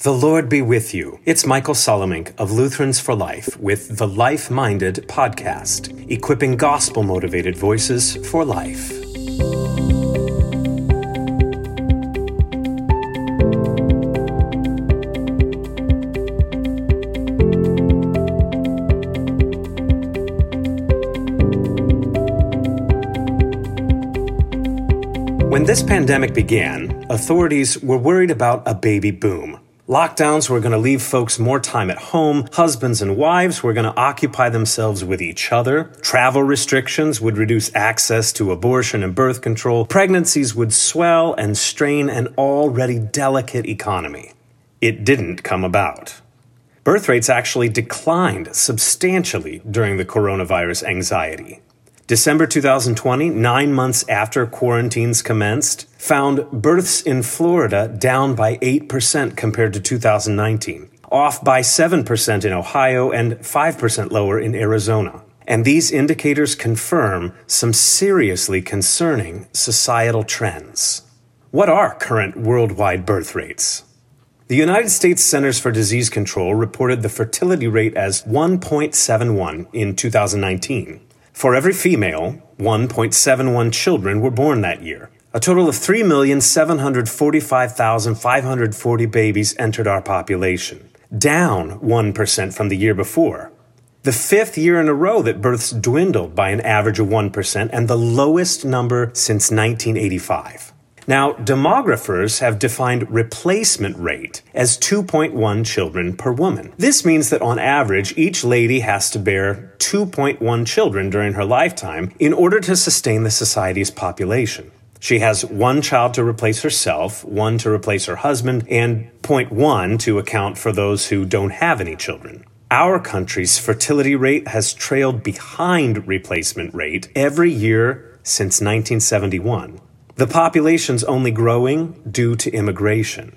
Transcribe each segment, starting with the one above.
The Lord be with you. It's Michael Salemink of Lutherans for Life with the Life Minded podcast, equipping gospel motivated voices for life. When this pandemic began, authorities were worried about a baby boom. Lockdowns were going to leave folks more time at home. Husbands and wives were going to occupy themselves with each other. Travel restrictions would reduce access to abortion and birth control. Pregnancies would swell and strain an already delicate economy. It didn't come about. Birth rates actually declined substantially during the coronavirus anxiety. December 2020, nine months after quarantines commenced, found births in Florida down by 8% compared to 2019, off by 7% in Ohio and 5% lower in Arizona. And these indicators confirm some seriously concerning societal trends. What are current worldwide birth rates? The United States Centers for Disease Control reported the fertility rate as 1.71 in 2019. For every female, 1.71 children were born that year. A total of 3,745,540 babies entered our population, down 1% from the year before. The fifth year in a row that births dwindled by an average of 1% and the lowest number since 1985. Now, demographers have defined replacement rate as 2.1 children per woman. This means that on average, each lady has to bear 2.1 children during her lifetime in order to sustain the society's population. She has one child to replace herself, one to replace her husband, and 0.1 to account for those who don't have any children. Our country's fertility rate has trailed behind replacement rate every year since 1971. The population's only growing due to immigration.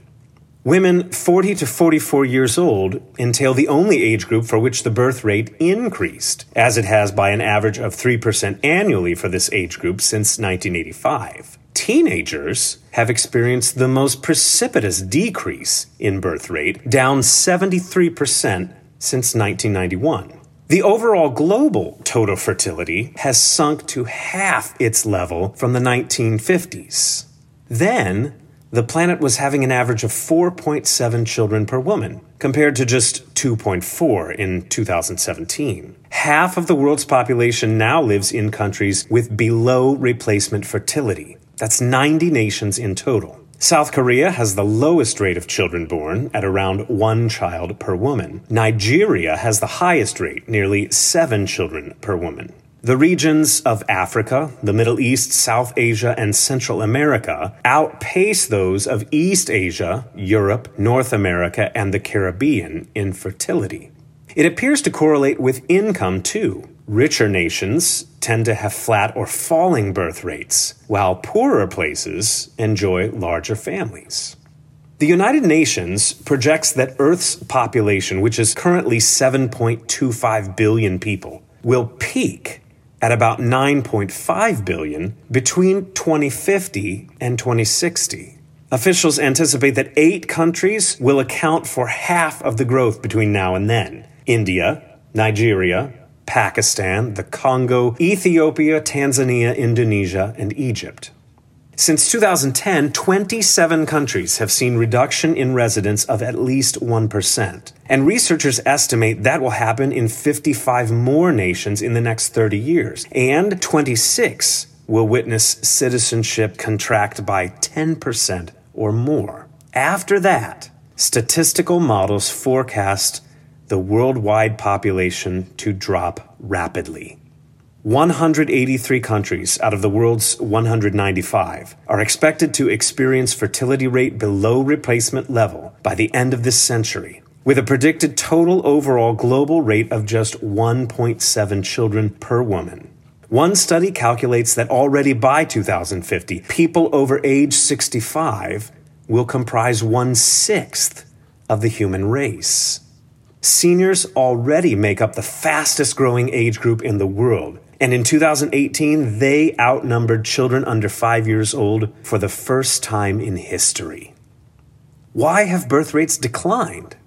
Women 40 to 44 years old entail the only age group for which the birth rate increased, as it has by an average of 3% annually for this age group since 1985. Teenagers have experienced the most precipitous decrease in birth rate, down 73% since 1991. The overall global total fertility has sunk to half its level from the 1950s. Then, the planet was having an average of 4.7 children per woman, compared to just 2.4 in 2017. Half of the world's population now lives in countries with below replacement fertility. That's 90 nations in total. South Korea has the lowest rate of children born at around one child per woman. Nigeria has the highest rate, nearly seven children per woman. The regions of Africa, the Middle East, South Asia, and Central America outpace those of East Asia, Europe, North America, and the Caribbean in fertility. It appears to correlate with income too. Richer nations tend to have flat or falling birth rates, while poorer places enjoy larger families. The United Nations projects that Earth's population, which is currently 7.25 billion people, will peak at about 9.5 billion between 2050 and 2060. Officials anticipate that eight countries will account for half of the growth between now and then India, Nigeria, Pakistan, the Congo, Ethiopia, Tanzania, Indonesia, and Egypt. Since 2010, 27 countries have seen reduction in residents of at least 1%. And researchers estimate that will happen in 55 more nations in the next 30 years. And 26 will witness citizenship contract by 10% or more. After that, statistical models forecast the worldwide population to drop rapidly. 183 countries out of the world's 195 are expected to experience fertility rate below replacement level by the end of this century, with a predicted total overall global rate of just 1.7 children per woman. One study calculates that already by 2050, people over age 65 will comprise one sixth of the human race. Seniors already make up the fastest growing age group in the world. And in 2018, they outnumbered children under five years old for the first time in history. Why have birth rates declined?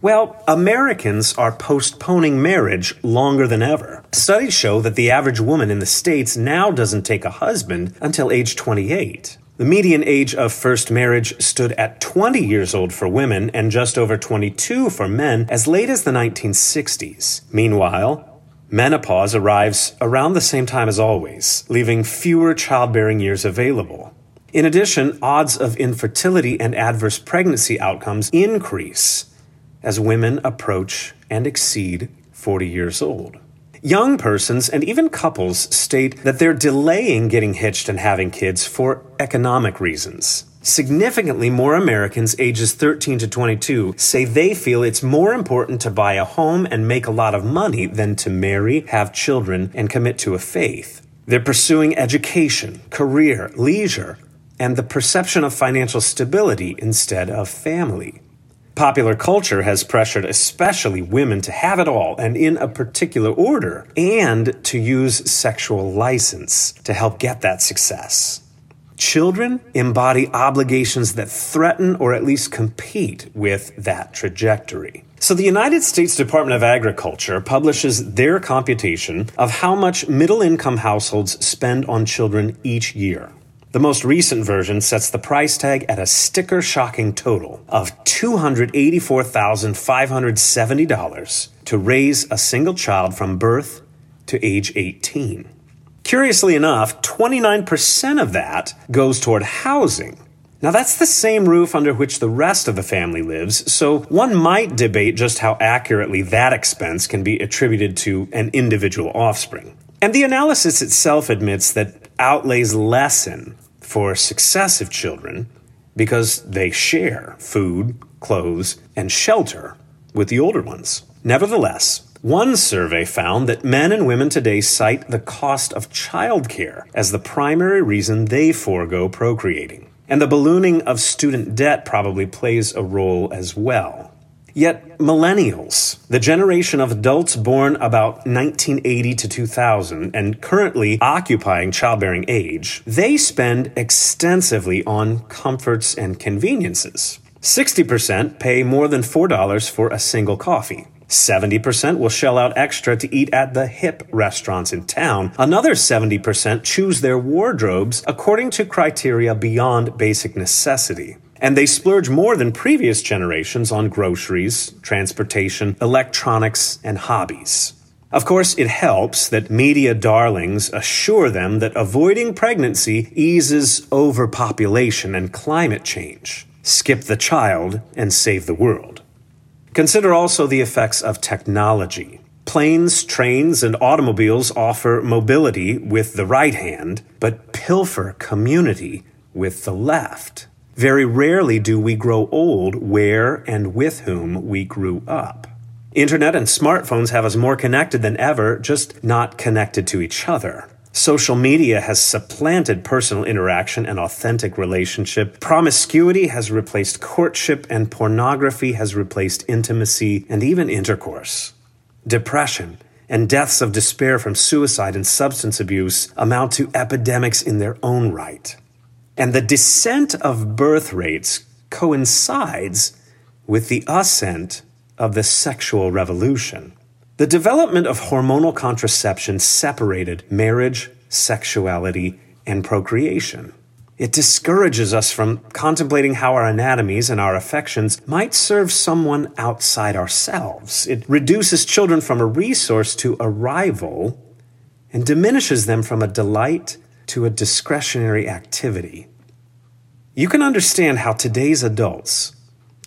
Well, Americans are postponing marriage longer than ever. Studies show that the average woman in the States now doesn't take a husband until age 28. The median age of first marriage stood at 20 years old for women and just over 22 for men as late as the 1960s. Meanwhile, menopause arrives around the same time as always, leaving fewer childbearing years available. In addition, odds of infertility and adverse pregnancy outcomes increase as women approach and exceed 40 years old. Young persons and even couples state that they're delaying getting hitched and having kids for economic reasons. Significantly more Americans ages 13 to 22 say they feel it's more important to buy a home and make a lot of money than to marry, have children, and commit to a faith. They're pursuing education, career, leisure, and the perception of financial stability instead of family. Popular culture has pressured especially women to have it all and in a particular order, and to use sexual license to help get that success. Children embody obligations that threaten or at least compete with that trajectory. So, the United States Department of Agriculture publishes their computation of how much middle income households spend on children each year. The most recent version sets the price tag at a sticker shocking total of $284,570 to raise a single child from birth to age 18. Curiously enough, 29% of that goes toward housing. Now, that's the same roof under which the rest of the family lives, so one might debate just how accurately that expense can be attributed to an individual offspring. And the analysis itself admits that outlays lessen for successive children because they share food, clothes, and shelter with the older ones. Nevertheless, one survey found that men and women today cite the cost of childcare as the primary reason they forego procreating. And the ballooning of student debt probably plays a role as well. Yet, millennials, the generation of adults born about 1980 to 2000 and currently occupying childbearing age, they spend extensively on comforts and conveniences. 60% pay more than $4 for a single coffee. 70% will shell out extra to eat at the hip restaurants in town. Another 70% choose their wardrobes according to criteria beyond basic necessity and they splurge more than previous generations on groceries, transportation, electronics, and hobbies. Of course, it helps that media darlings assure them that avoiding pregnancy eases overpopulation and climate change. Skip the child and save the world. Consider also the effects of technology. Planes, trains, and automobiles offer mobility with the right hand, but pilfer community with the left. Very rarely do we grow old where and with whom we grew up. Internet and smartphones have us more connected than ever, just not connected to each other. Social media has supplanted personal interaction and authentic relationship. Promiscuity has replaced courtship, and pornography has replaced intimacy and even intercourse. Depression and deaths of despair from suicide and substance abuse amount to epidemics in their own right. And the descent of birth rates coincides with the ascent of the sexual revolution. The development of hormonal contraception separated marriage, sexuality, and procreation. It discourages us from contemplating how our anatomies and our affections might serve someone outside ourselves. It reduces children from a resource to a rival and diminishes them from a delight to a discretionary activity. You can understand how today's adults,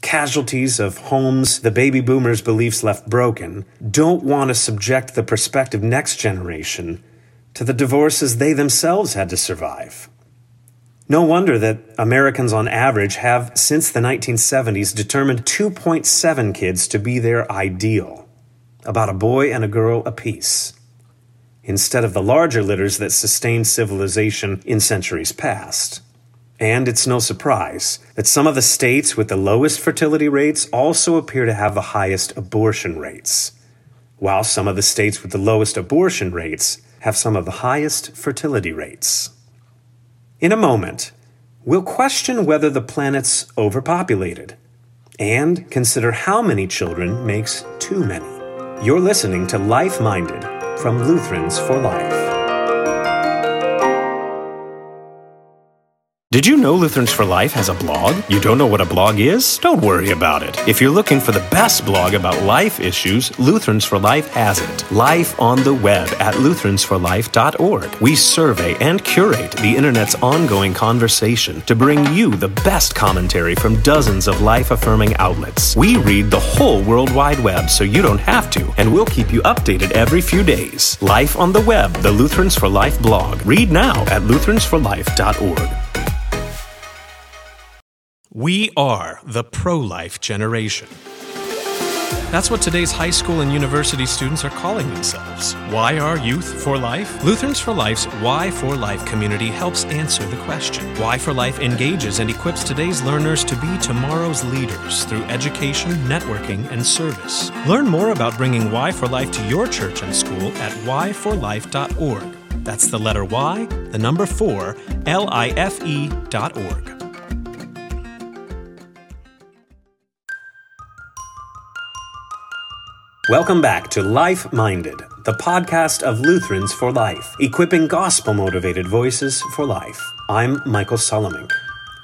casualties of homes the baby boomers' beliefs left broken, don't want to subject the prospective next generation to the divorces they themselves had to survive. No wonder that Americans on average have, since the 1970s, determined 2.7 kids to be their ideal, about a boy and a girl apiece, instead of the larger litters that sustained civilization in centuries past. And it's no surprise that some of the states with the lowest fertility rates also appear to have the highest abortion rates, while some of the states with the lowest abortion rates have some of the highest fertility rates. In a moment, we'll question whether the planet's overpopulated and consider how many children makes too many. You're listening to Life Minded from Lutherans for Life. Did you know Lutherans for Life has a blog? You don't know what a blog is? Don't worry about it. If you're looking for the best blog about life issues, Lutherans for Life has it. Life on the web at lutheransforlife.org. We survey and curate the internet's ongoing conversation to bring you the best commentary from dozens of life affirming outlets. We read the whole World Wide Web so you don't have to, and we'll keep you updated every few days. Life on the web, the Lutherans for Life blog. Read now at lutheransforlife.org. We are the pro life generation. That's what today's high school and university students are calling themselves. Why are Youth for Life? Lutherans for Life's Y4Life community helps answer the question. Y4Life engages and equips today's learners to be tomorrow's leaders through education, networking, and service. Learn more about bringing Y4Life to your church and school at y4life.org. That's the letter Y, the number 4, L I F E dot org. Welcome back to Life Minded, the podcast of Lutherans for Life, equipping gospel motivated voices for life. I'm Michael Salemink.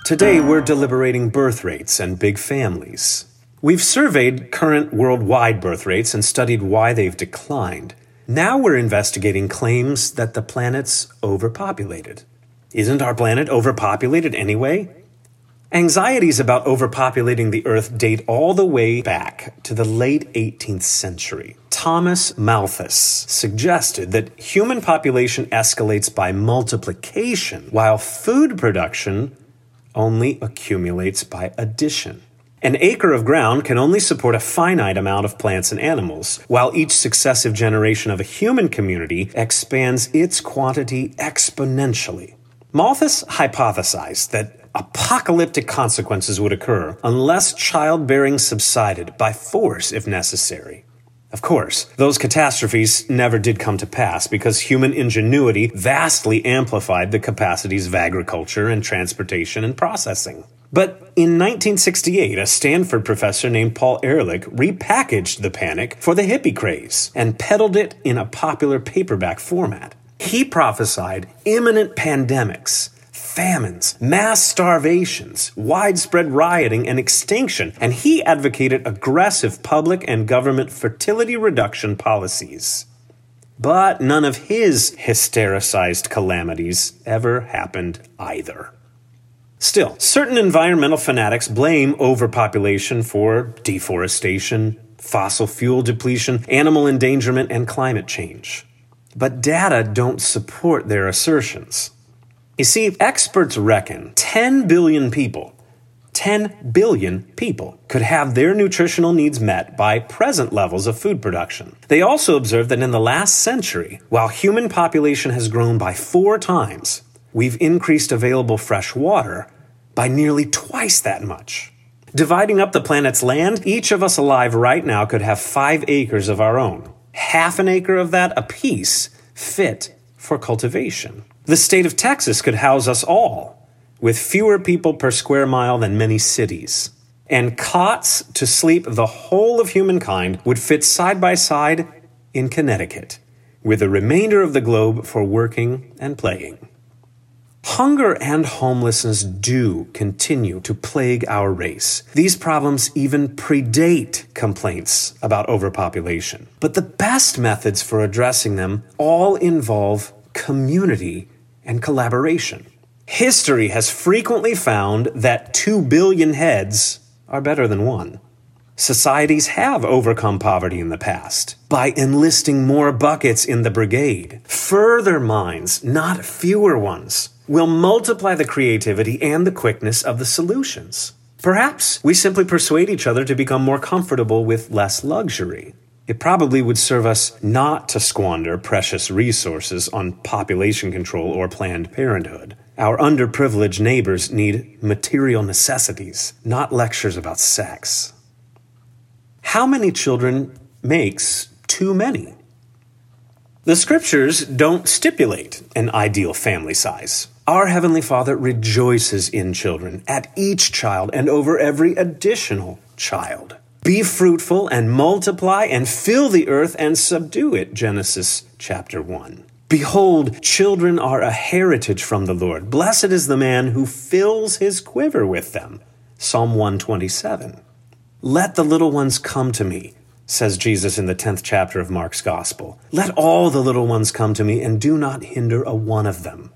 Today we're deliberating birth rates and big families. We've surveyed current worldwide birth rates and studied why they've declined. Now we're investigating claims that the planet's overpopulated. Isn't our planet overpopulated anyway? Anxieties about overpopulating the earth date all the way back to the late 18th century. Thomas Malthus suggested that human population escalates by multiplication, while food production only accumulates by addition. An acre of ground can only support a finite amount of plants and animals, while each successive generation of a human community expands its quantity exponentially. Malthus hypothesized that apocalyptic consequences would occur unless childbearing subsided by force if necessary. Of course, those catastrophes never did come to pass because human ingenuity vastly amplified the capacities of agriculture and transportation and processing. But in 1968, a Stanford professor named Paul Ehrlich repackaged the panic for the hippie craze and peddled it in a popular paperback format. He prophesied imminent pandemics famines, mass starvations, widespread rioting, and extinction, and he advocated aggressive public and government fertility reduction policies. But none of his hystericized calamities ever happened either. Still, certain environmental fanatics blame overpopulation for deforestation, fossil fuel depletion, animal endangerment, and climate change. But data don't support their assertions. You see, experts reckon 10 billion people, 10 billion people could have their nutritional needs met by present levels of food production. They also observe that in the last century, while human population has grown by four times, we've increased available fresh water by nearly twice that much. Dividing up the planet's land, each of us alive right now could have five acres of our own. Half an acre of that apiece fit for cultivation. The state of Texas could house us all, with fewer people per square mile than many cities. And cots to sleep the whole of humankind would fit side by side in Connecticut, with the remainder of the globe for working and playing. Hunger and homelessness do continue to plague our race. These problems even predate complaints about overpopulation. But the best methods for addressing them all involve community and collaboration. History has frequently found that two billion heads are better than one. Societies have overcome poverty in the past by enlisting more buckets in the brigade. Further minds, not fewer ones, will multiply the creativity and the quickness of the solutions. Perhaps we simply persuade each other to become more comfortable with less luxury. It probably would serve us not to squander precious resources on population control or Planned Parenthood. Our underprivileged neighbors need material necessities, not lectures about sex. How many children makes too many? The scriptures don't stipulate an ideal family size. Our Heavenly Father rejoices in children, at each child, and over every additional child. Be fruitful and multiply and fill the earth and subdue it. Genesis chapter 1. Behold, children are a heritage from the Lord. Blessed is the man who fills his quiver with them. Psalm 127. Let the little ones come to me, says Jesus in the 10th chapter of Mark's Gospel. Let all the little ones come to me, and do not hinder a one of them.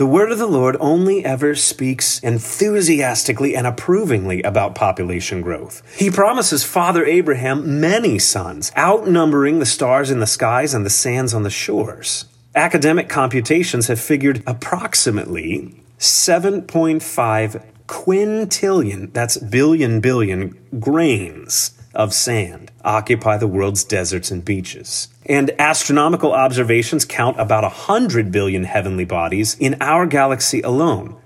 The word of the Lord only ever speaks enthusiastically and approvingly about population growth. He promises Father Abraham many sons, outnumbering the stars in the skies and the sands on the shores. Academic computations have figured approximately 7.5 quintillion, that's billion billion, grains of sand occupy the world's deserts and beaches. And astronomical observations count about 100 billion heavenly bodies in our galaxy alone,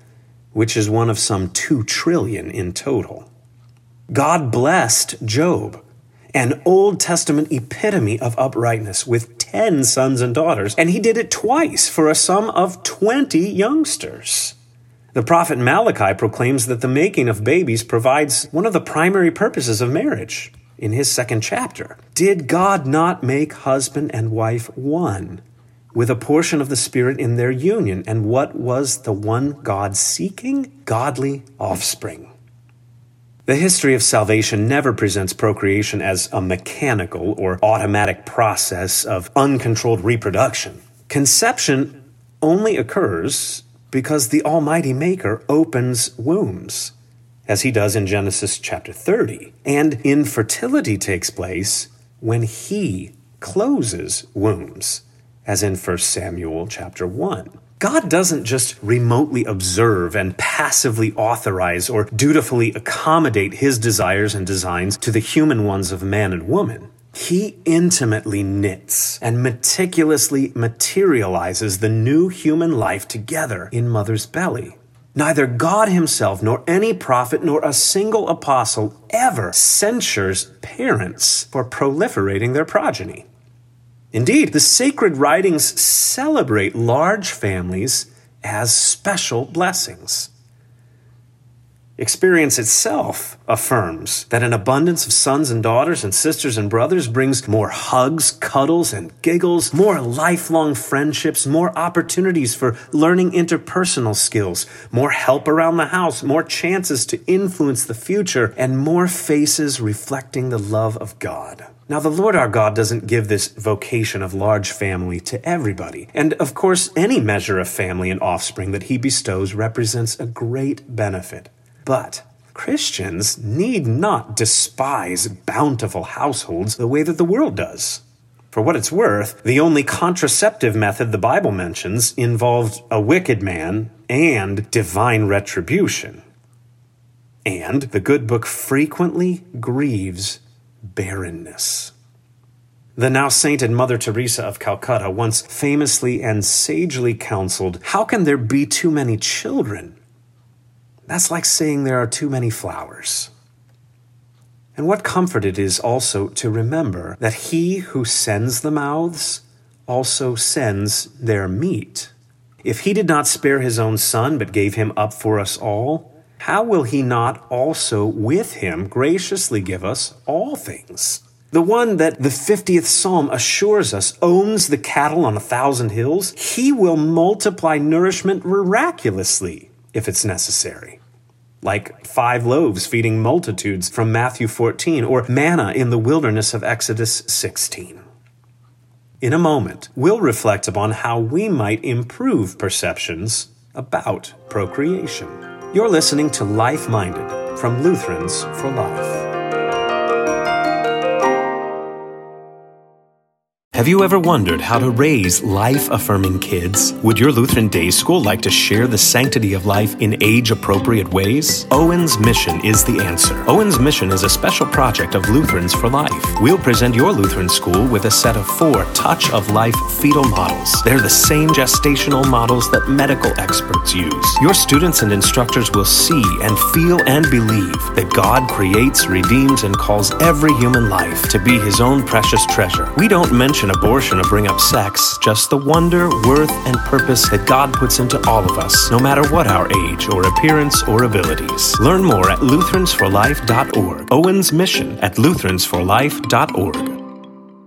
which is one of some 2 trillion in total. God blessed Job, an Old Testament epitome of uprightness, with 10 sons and daughters, and he did it twice for a sum of 20 youngsters. The prophet Malachi proclaims that the making of babies provides one of the primary purposes of marriage in his second chapter. Did God not make husband and wife one with a portion of the Spirit in their union? And what was the one God seeking? Godly offspring. The history of salvation never presents procreation as a mechanical or automatic process of uncontrolled reproduction. Conception only occurs because the Almighty Maker opens wombs, as he does in Genesis chapter 30. And infertility takes place when he closes wombs, as in 1 Samuel chapter 1. God doesn't just remotely observe and passively authorize or dutifully accommodate his desires and designs to the human ones of man and woman. He intimately knits and meticulously materializes the new human life together in mother's belly. Neither God himself, nor any prophet, nor a single apostle ever censures parents for proliferating their progeny. Indeed, the sacred writings celebrate large families as special blessings. Experience itself affirms that an abundance of sons and daughters and sisters and brothers brings more hugs, cuddles, and giggles, more lifelong friendships, more opportunities for learning interpersonal skills, more help around the house, more chances to influence the future, and more faces reflecting the love of God. Now, the Lord our God doesn't give this vocation of large family to everybody. And of course, any measure of family and offspring that He bestows represents a great benefit. But Christians need not despise bountiful households the way that the world does. For what it's worth, the only contraceptive method the Bible mentions involved a wicked man and divine retribution. And the good book frequently grieves barrenness. The now sainted Mother Teresa of Calcutta once famously and sagely counseled How can there be too many children? That's like saying there are too many flowers. And what comfort it is also to remember that he who sends the mouths also sends their meat. If he did not spare his own son, but gave him up for us all, how will he not also with him graciously give us all things? The one that the 50th Psalm assures us owns the cattle on a thousand hills, he will multiply nourishment miraculously if it's necessary. Like five loaves feeding multitudes from Matthew 14, or manna in the wilderness of Exodus 16. In a moment, we'll reflect upon how we might improve perceptions about procreation. You're listening to Life Minded from Lutherans for Life. Have you ever wondered how to raise life affirming kids? Would your Lutheran day school like to share the sanctity of life in age appropriate ways? Owen's Mission is the answer. Owen's Mission is a special project of Lutherans for Life. We'll present your Lutheran school with a set of four touch of life fetal models. They're the same gestational models that medical experts use. Your students and instructors will see and feel and believe that God creates, redeems, and calls every human life to be his own precious treasure. We don't mention mention abortion or bring up sex, just the wonder, worth, and purpose that God puts into all of us, no matter what our age or appearance or abilities. Learn more at lutheransforlife.org. Owen's mission at lutheransforlife.org.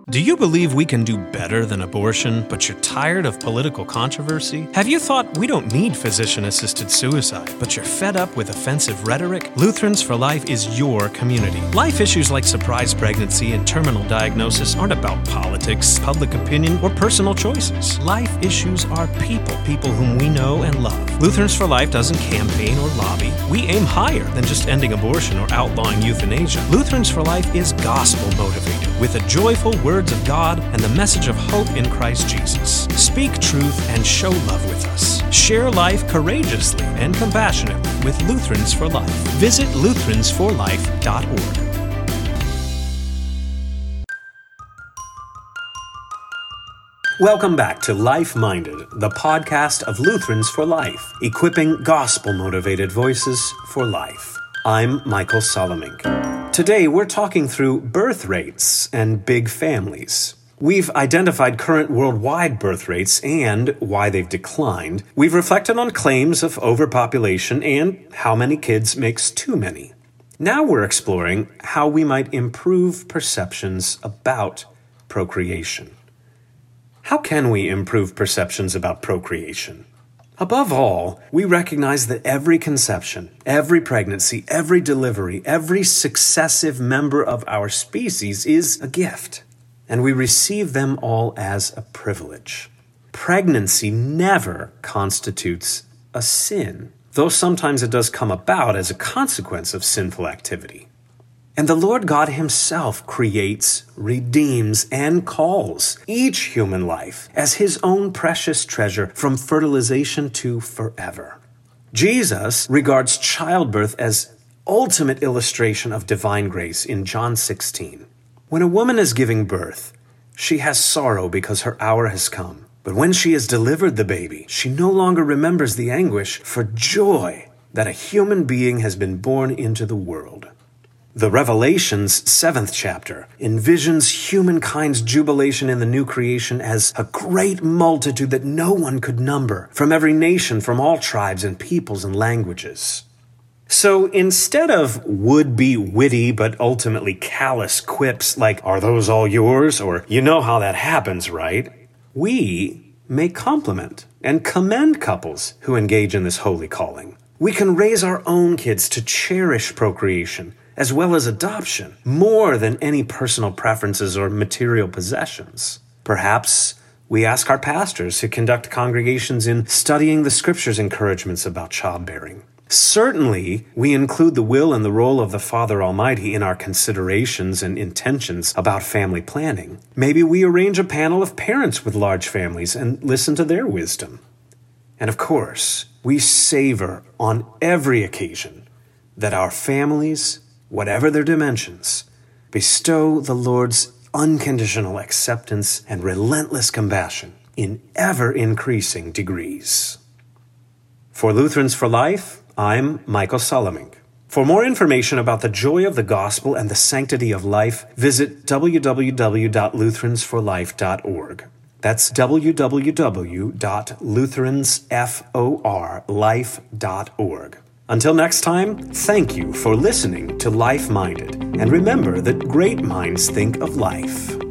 Do you believe we can do better than abortion, but you're tired of political controversy? Have you thought we don't need physician assisted suicide, but you're fed up with offensive rhetoric? Lutherans for Life is your community. Life issues like surprise pregnancy and terminal diagnosis aren't about politics, public opinion, or personal choices. Life issues are people, people whom we know and love. Lutherans for Life doesn't campaign or lobby. We aim higher than just ending abortion or outlawing euthanasia. Lutherans for Life is gospel motivated with the joyful words of God and the message of hope in Christ Jesus. Speak truth and show love with us. Share life courageously and compassionately with Lutherans for Life. Visit lutheransforlife.org. Welcome back to Life Minded, the podcast of Lutherans for Life, equipping gospel motivated voices for life. I'm Michael Salemink. Today, we're talking through birth rates and big families. We've identified current worldwide birth rates and why they've declined. We've reflected on claims of overpopulation and how many kids makes too many. Now we're exploring how we might improve perceptions about procreation. How can we improve perceptions about procreation? Above all, we recognize that every conception, every pregnancy, every delivery, every successive member of our species is a gift, and we receive them all as a privilege. Pregnancy never constitutes a sin, though sometimes it does come about as a consequence of sinful activity. And the Lord God Himself creates, redeems, and calls each human life as His own precious treasure from fertilization to forever. Jesus regards childbirth as ultimate illustration of divine grace in John 16. When a woman is giving birth, she has sorrow because her hour has come. But when she has delivered the baby, she no longer remembers the anguish for joy that a human being has been born into the world. The Revelation's seventh chapter envisions humankind's jubilation in the new creation as a great multitude that no one could number, from every nation, from all tribes and peoples and languages. So instead of would be witty but ultimately callous quips like, Are those all yours? or You know how that happens, right? We may compliment and commend couples who engage in this holy calling. We can raise our own kids to cherish procreation as well as adoption, more than any personal preferences or material possessions. Perhaps we ask our pastors to conduct congregations in studying the scriptures' encouragements about childbearing. Certainly, we include the will and the role of the Father Almighty in our considerations and intentions about family planning. Maybe we arrange a panel of parents with large families and listen to their wisdom. And of course, we savor on every occasion that our families whatever their dimensions, bestow the Lord's unconditional acceptance and relentless compassion in ever increasing degrees. For Lutherans for Life, I'm Michael Salemink. For more information about the joy of the gospel and the sanctity of life, visit www.lutheransforlife.org. That's www.lutheransforlife.org. Until next time, thank you for listening to Life Minded, and remember that great minds think of life.